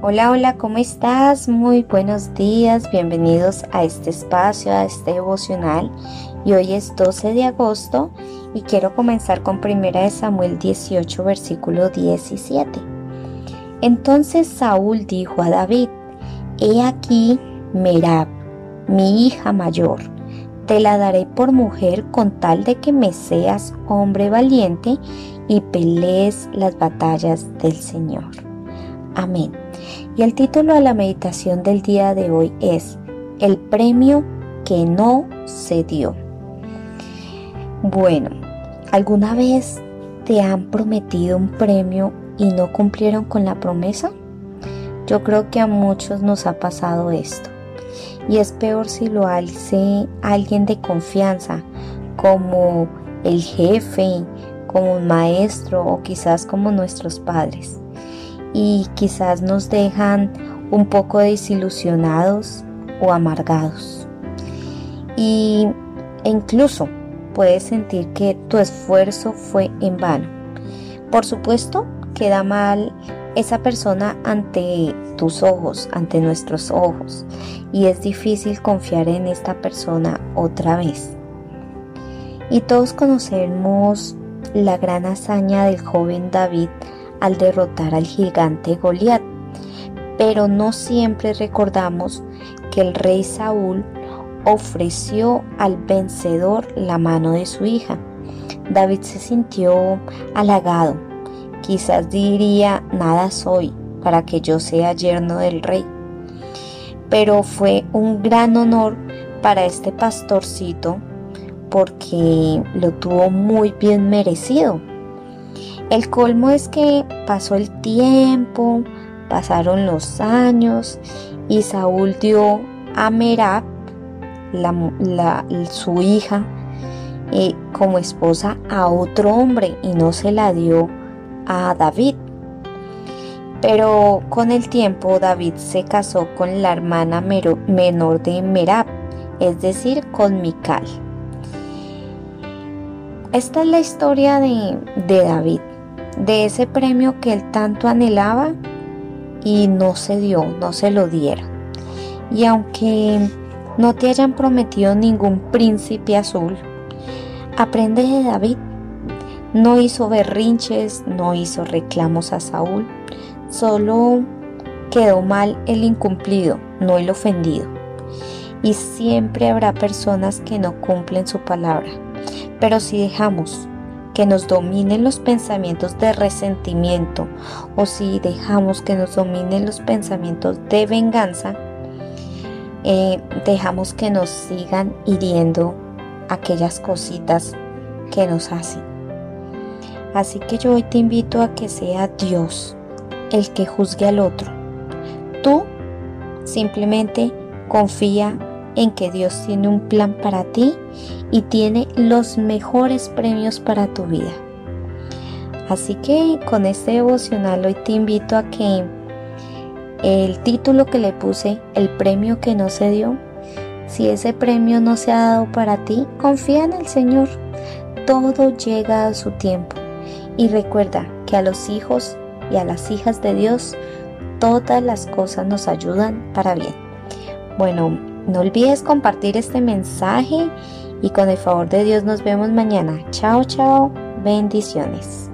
Hola, hola, ¿cómo estás? Muy buenos días, bienvenidos a este espacio, a este devocional. Y hoy es 12 de agosto y quiero comenzar con 1 Samuel 18, versículo 17. Entonces Saúl dijo a David, He aquí Merab, mi hija mayor, te la daré por mujer con tal de que me seas hombre valiente y pelees las batallas del Señor. Amén. Y el título de la meditación del día de hoy es El premio que no se dio. Bueno, ¿alguna vez te han prometido un premio y no cumplieron con la promesa? Yo creo que a muchos nos ha pasado esto. Y es peor si lo hace alguien de confianza, como el jefe, como un maestro o quizás como nuestros padres y quizás nos dejan un poco desilusionados o amargados. Y e incluso puedes sentir que tu esfuerzo fue en vano. Por supuesto, queda mal esa persona ante tus ojos, ante nuestros ojos, y es difícil confiar en esta persona otra vez. Y todos conocemos la gran hazaña del joven David al derrotar al gigante Goliat. Pero no siempre recordamos que el rey Saúl ofreció al vencedor la mano de su hija. David se sintió halagado. Quizás diría, nada soy para que yo sea yerno del rey. Pero fue un gran honor para este pastorcito porque lo tuvo muy bien merecido. El colmo es que pasó el tiempo, pasaron los años y Saúl dio a Merab, su hija, eh, como esposa a otro hombre y no se la dio a David. Pero con el tiempo David se casó con la hermana menor de Merab, es decir, con Mical. Esta es la historia de, David de ese premio que él tanto anhelaba y no se dio, no se lo diera. Y aunque no te hayan prometido ningún príncipe azul, aprende de David. No hizo berrinches, no hizo reclamos a Saúl, solo quedó mal el incumplido, no el ofendido. Y siempre habrá personas que no cumplen su palabra. Pero si dejamos que nos dominen los pensamientos de resentimiento o si dejamos que nos dominen los pensamientos de venganza, eh, dejamos que nos sigan hiriendo aquellas cositas que nos hacen. Así que yo hoy te invito a que sea Dios el que juzgue al otro. Tú simplemente confía en que Dios tiene un plan para ti y tiene los mejores premios para tu vida. Así que con este devocional hoy te invito a que el título que le puse, el premio que no se dio, si ese premio no se ha dado para ti, confía en el Señor. Todo llega a su tiempo. Y recuerda que a los hijos y a las hijas de Dios, todas las cosas nos ayudan para bien. Bueno, no olvides compartir este mensaje y con el favor de Dios nos vemos mañana. Chao, chao. Bendiciones.